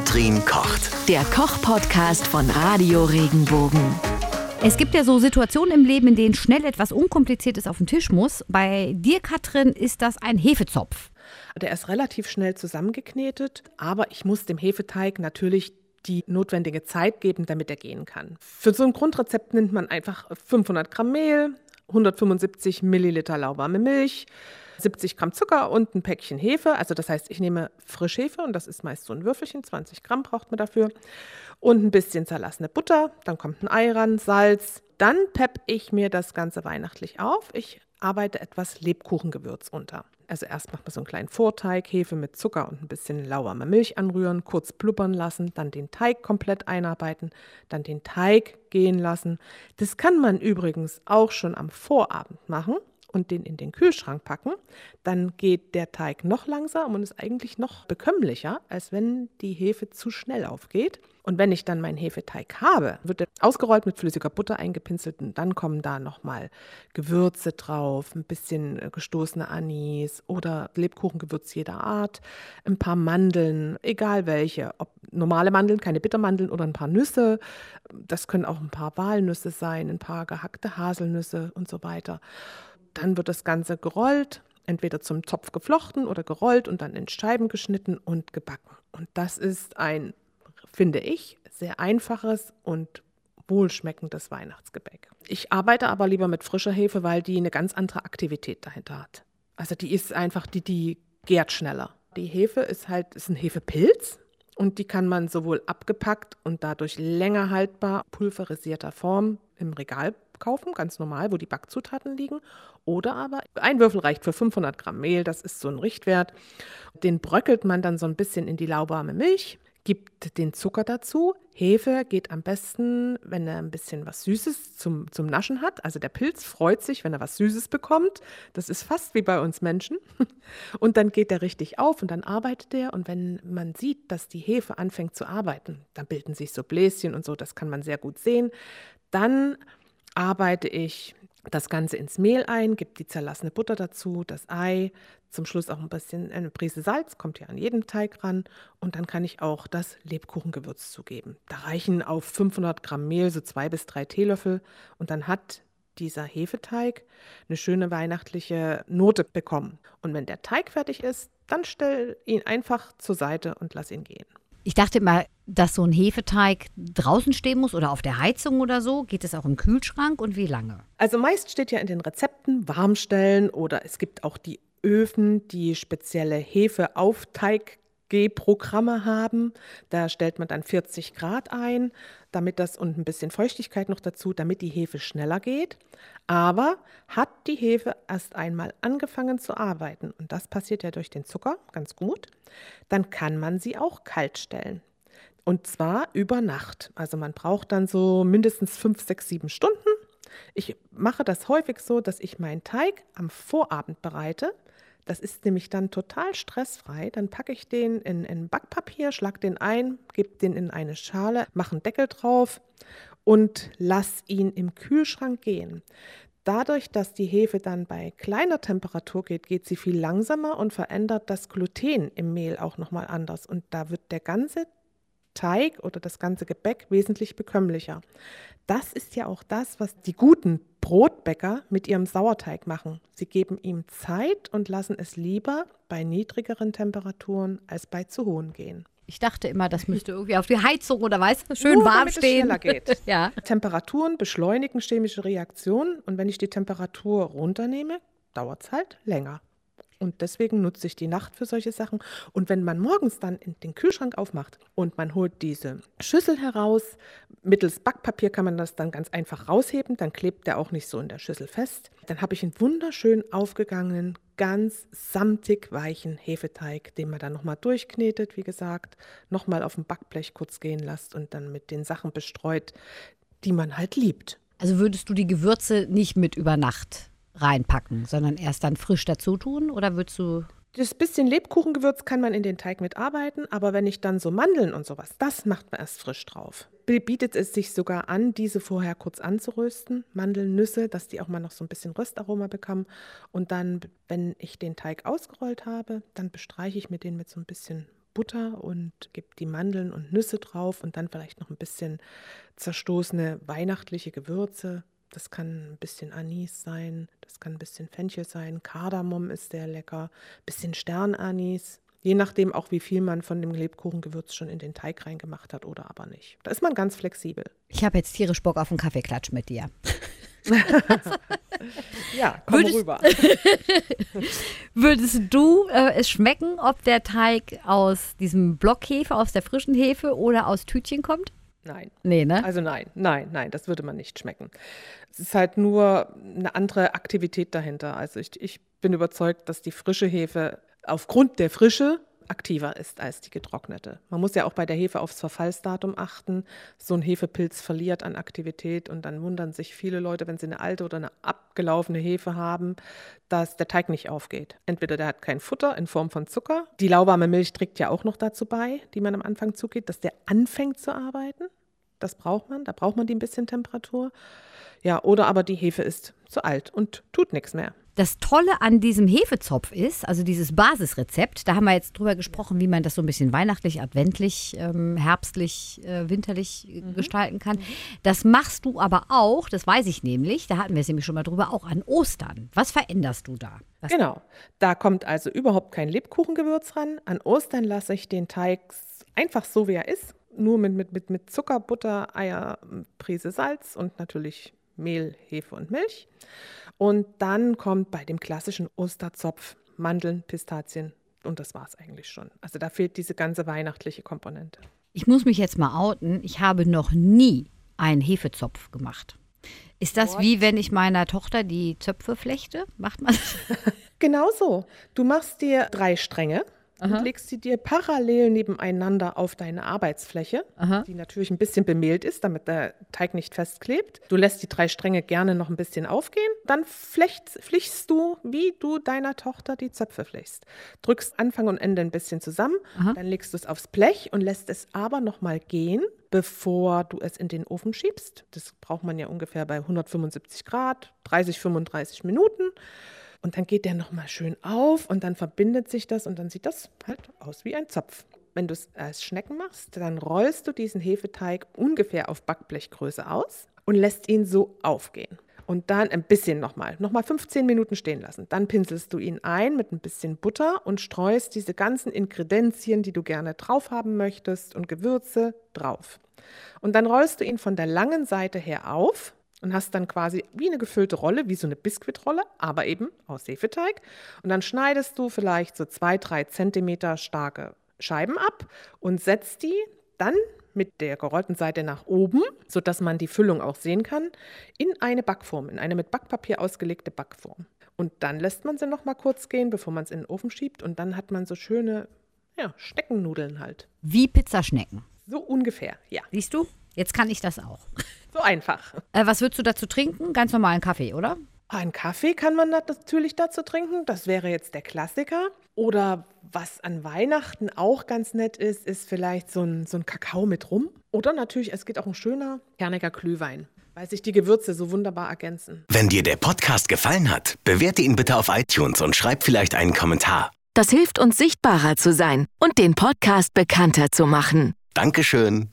Katrin kocht. Der Koch-Podcast von Radio Regenbogen. Es gibt ja so Situationen im Leben, in denen schnell etwas Unkompliziertes auf den Tisch muss. Bei dir, Katrin, ist das ein Hefezopf. Der ist relativ schnell zusammengeknetet, aber ich muss dem Hefeteig natürlich die notwendige Zeit geben, damit er gehen kann. Für so ein Grundrezept nimmt man einfach 500 Gramm Mehl, 175 Milliliter lauwarme Milch, 70 Gramm Zucker und ein Päckchen Hefe. Also das heißt, ich nehme Frischhefe und das ist meist so ein Würfelchen, 20 Gramm braucht man dafür. Und ein bisschen zerlassene Butter, dann kommt ein Ei ran, Salz. Dann pepp ich mir das Ganze weihnachtlich auf. Ich arbeite etwas Lebkuchengewürz unter. Also erst macht man so einen kleinen Vorteig, Hefe mit Zucker und ein bisschen lauwarme Milch anrühren, kurz blubbern lassen, dann den Teig komplett einarbeiten, dann den Teig gehen lassen. Das kann man übrigens auch schon am Vorabend machen und den in den Kühlschrank packen, dann geht der Teig noch langsamer und ist eigentlich noch bekömmlicher, als wenn die Hefe zu schnell aufgeht. Und wenn ich dann meinen Hefeteig habe, wird er ausgerollt mit flüssiger Butter eingepinselt und dann kommen da nochmal Gewürze drauf, ein bisschen äh, gestoßene Anis oder Lebkuchengewürz jeder Art, ein paar Mandeln, egal welche, ob normale Mandeln, keine Bittermandeln oder ein paar Nüsse. Das können auch ein paar Walnüsse sein, ein paar gehackte Haselnüsse und so weiter. Dann wird das Ganze gerollt, entweder zum Topf geflochten oder gerollt und dann in Scheiben geschnitten und gebacken. Und das ist ein, finde ich, sehr einfaches und wohlschmeckendes Weihnachtsgebäck. Ich arbeite aber lieber mit frischer Hefe, weil die eine ganz andere Aktivität dahinter hat. Also die ist einfach, die, die gärt schneller. Die Hefe ist halt, ist ein Hefepilz und die kann man sowohl abgepackt und dadurch länger haltbar pulverisierter Form im Regal kaufen, ganz normal, wo die Backzutaten liegen. Oder aber ein Würfel reicht für 500 Gramm Mehl, das ist so ein Richtwert. Den bröckelt man dann so ein bisschen in die lauwarme Milch, gibt den Zucker dazu. Hefe geht am besten, wenn er ein bisschen was Süßes zum, zum Naschen hat. Also der Pilz freut sich, wenn er was Süßes bekommt. Das ist fast wie bei uns Menschen. Und dann geht er richtig auf und dann arbeitet er. Und wenn man sieht, dass die Hefe anfängt zu arbeiten, dann bilden sich so Bläschen und so, das kann man sehr gut sehen. Dann arbeite ich das Ganze ins Mehl ein, gebe die zerlassene Butter dazu, das Ei, zum Schluss auch ein bisschen eine Prise Salz, kommt ja an jedem Teig ran. Und dann kann ich auch das Lebkuchengewürz zugeben. Da reichen auf 500 Gramm Mehl so zwei bis drei Teelöffel. Und dann hat dieser Hefeteig eine schöne weihnachtliche Note bekommen. Und wenn der Teig fertig ist, dann stell ihn einfach zur Seite und lass ihn gehen. Ich dachte immer, dass so ein Hefeteig draußen stehen muss oder auf der Heizung oder so. Geht es auch im Kühlschrank und wie lange? Also meist steht ja in den Rezepten warmstellen oder es gibt auch die Öfen, die spezielle Hefeaufteig G-Programme haben. Da stellt man dann 40 Grad ein, damit das und ein bisschen Feuchtigkeit noch dazu, damit die Hefe schneller geht. Aber hat die Hefe erst einmal angefangen zu arbeiten, und das passiert ja durch den Zucker ganz gut, dann kann man sie auch kalt stellen. Und zwar über Nacht. Also man braucht dann so mindestens 5, 6, 7 Stunden. Ich mache das häufig so, dass ich meinen Teig am Vorabend bereite das ist nämlich dann total stressfrei. Dann packe ich den in, in Backpapier, schlag den ein, gebe den in eine Schale, mache einen Deckel drauf und lass ihn im Kühlschrank gehen. Dadurch, dass die Hefe dann bei kleiner Temperatur geht, geht sie viel langsamer und verändert das Gluten im Mehl auch nochmal anders. Und da wird der ganze Teig oder das ganze Gebäck wesentlich bekömmlicher. Das ist ja auch das, was die guten Brotbäcker mit ihrem Sauerteig machen. Sie geben ihm Zeit und lassen es lieber bei niedrigeren Temperaturen als bei zu hohen gehen. Ich dachte immer, das müsste irgendwie auf die Heizung oder weißt du, schön Nur, warm stehen. Es schneller geht. ja. Temperaturen beschleunigen chemische Reaktionen und wenn ich die Temperatur runternehme, dauert es halt länger. Und deswegen nutze ich die Nacht für solche Sachen. Und wenn man morgens dann in den Kühlschrank aufmacht und man holt diese Schüssel heraus, mittels Backpapier kann man das dann ganz einfach rausheben, dann klebt der auch nicht so in der Schüssel fest. Dann habe ich einen wunderschön aufgegangenen, ganz samtig weichen Hefeteig, den man dann nochmal durchknetet, wie gesagt, nochmal auf dem Backblech kurz gehen lässt und dann mit den Sachen bestreut, die man halt liebt. Also würdest du die Gewürze nicht mit über Nacht reinpacken, sondern erst dann frisch dazu tun? Oder würdest du. Das bisschen Lebkuchengewürz kann man in den Teig mitarbeiten, aber wenn ich dann so Mandeln und sowas, das macht man erst frisch drauf. Bietet es sich sogar an, diese vorher kurz anzurösten, Mandeln, Nüsse, dass die auch mal noch so ein bisschen Röstaroma bekommen. Und dann, wenn ich den Teig ausgerollt habe, dann bestreiche ich mir den mit so ein bisschen Butter und gebe die Mandeln und Nüsse drauf und dann vielleicht noch ein bisschen zerstoßene weihnachtliche Gewürze. Das kann ein bisschen Anis sein, das kann ein bisschen Fenchel sein, Kardamom ist sehr lecker, ein bisschen Sternanis, je nachdem auch, wie viel man von dem Lebkuchengewürz schon in den Teig reingemacht hat oder aber nicht. Da ist man ganz flexibel. Ich habe jetzt tierisch Bock auf einen Kaffeeklatsch mit dir. ja, komm Würdest- rüber. Würdest du äh, es schmecken, ob der Teig aus diesem Blockhefe, aus der frischen Hefe oder aus Tütchen kommt? Nein. Nee, ne? Also nein, nein, nein, das würde man nicht schmecken. Es ist halt nur eine andere Aktivität dahinter. Also ich, ich bin überzeugt, dass die frische Hefe aufgrund der Frische aktiver ist als die getrocknete. Man muss ja auch bei der Hefe aufs Verfallsdatum achten. So ein Hefepilz verliert an Aktivität und dann wundern sich viele Leute, wenn sie eine alte oder eine abgelaufene Hefe haben, dass der Teig nicht aufgeht. Entweder der hat kein Futter in Form von Zucker. Die lauwarme Milch trägt ja auch noch dazu bei, die man am Anfang zugeht, dass der anfängt zu arbeiten. Das braucht man, da braucht man die ein bisschen Temperatur. Ja, oder aber die Hefe ist zu alt und tut nichts mehr. Das Tolle an diesem Hefezopf ist, also dieses Basisrezept, da haben wir jetzt drüber gesprochen, wie man das so ein bisschen weihnachtlich, adventlich, ähm, herbstlich, äh, winterlich äh, gestalten kann. Das machst du aber auch, das weiß ich nämlich, da hatten wir es nämlich schon mal drüber, auch an Ostern. Was veränderst du da? Was Genau. Da kommt also überhaupt kein Lebkuchengewürz ran. An Ostern lasse ich den Teig einfach so, wie er ist. Nur mit, mit, mit, mit Zucker, Butter, Eier, Prise Salz und natürlich Mehl, Hefe und Milch. Und dann kommt bei dem klassischen Osterzopf Mandeln, Pistazien und das war es eigentlich schon. Also da fehlt diese ganze weihnachtliche Komponente. Ich muss mich jetzt mal outen, ich habe noch nie einen Hefezopf gemacht. Ist das wie wenn ich meiner Tochter die Zöpfe flechte? Macht man Genau so. Du machst dir drei Stränge und legst sie dir parallel nebeneinander auf deine Arbeitsfläche, die natürlich ein bisschen bemehlt ist, damit der Teig nicht festklebt. Du lässt die drei Stränge gerne noch ein bisschen aufgehen. Dann flecht, flichst du, wie du deiner Tochter die Zöpfe flichst. Drückst Anfang und Ende ein bisschen zusammen, dann legst du es aufs Blech und lässt es aber noch mal gehen, bevor du es in den Ofen schiebst. Das braucht man ja ungefähr bei 175 Grad, 30, 35 Minuten. Und dann geht der nochmal schön auf und dann verbindet sich das und dann sieht das halt aus wie ein Zopf. Wenn du es als Schnecken machst, dann rollst du diesen Hefeteig ungefähr auf Backblechgröße aus und lässt ihn so aufgehen. Und dann ein bisschen nochmal, nochmal 15 Minuten stehen lassen. Dann pinselst du ihn ein mit ein bisschen Butter und streust diese ganzen Ingredienzien, die du gerne drauf haben möchtest und Gewürze drauf. Und dann rollst du ihn von der langen Seite her auf und hast dann quasi wie eine gefüllte Rolle, wie so eine Biskuitrolle, aber eben aus Hefeteig. Und dann schneidest du vielleicht so zwei, drei Zentimeter starke Scheiben ab und setzt die dann mit der gerollten Seite nach oben, sodass man die Füllung auch sehen kann, in eine Backform, in eine mit Backpapier ausgelegte Backform. Und dann lässt man sie noch mal kurz gehen, bevor man es in den Ofen schiebt. Und dann hat man so schöne ja, Steckennudeln halt. wie Pizzaschnecken. So ungefähr, ja. Siehst du? Jetzt kann ich das auch. So einfach. Äh, was würdest du dazu trinken? Ganz normalen Kaffee, oder? Ein Kaffee kann man nat- natürlich dazu trinken. Das wäre jetzt der Klassiker. Oder was an Weihnachten auch ganz nett ist, ist vielleicht so ein, so ein Kakao mit Rum. Oder natürlich, es geht auch ein schöner, kerniger Glühwein, weil sich die Gewürze so wunderbar ergänzen. Wenn dir der Podcast gefallen hat, bewerte ihn bitte auf iTunes und schreib vielleicht einen Kommentar. Das hilft uns sichtbarer zu sein und den Podcast bekannter zu machen. Dankeschön.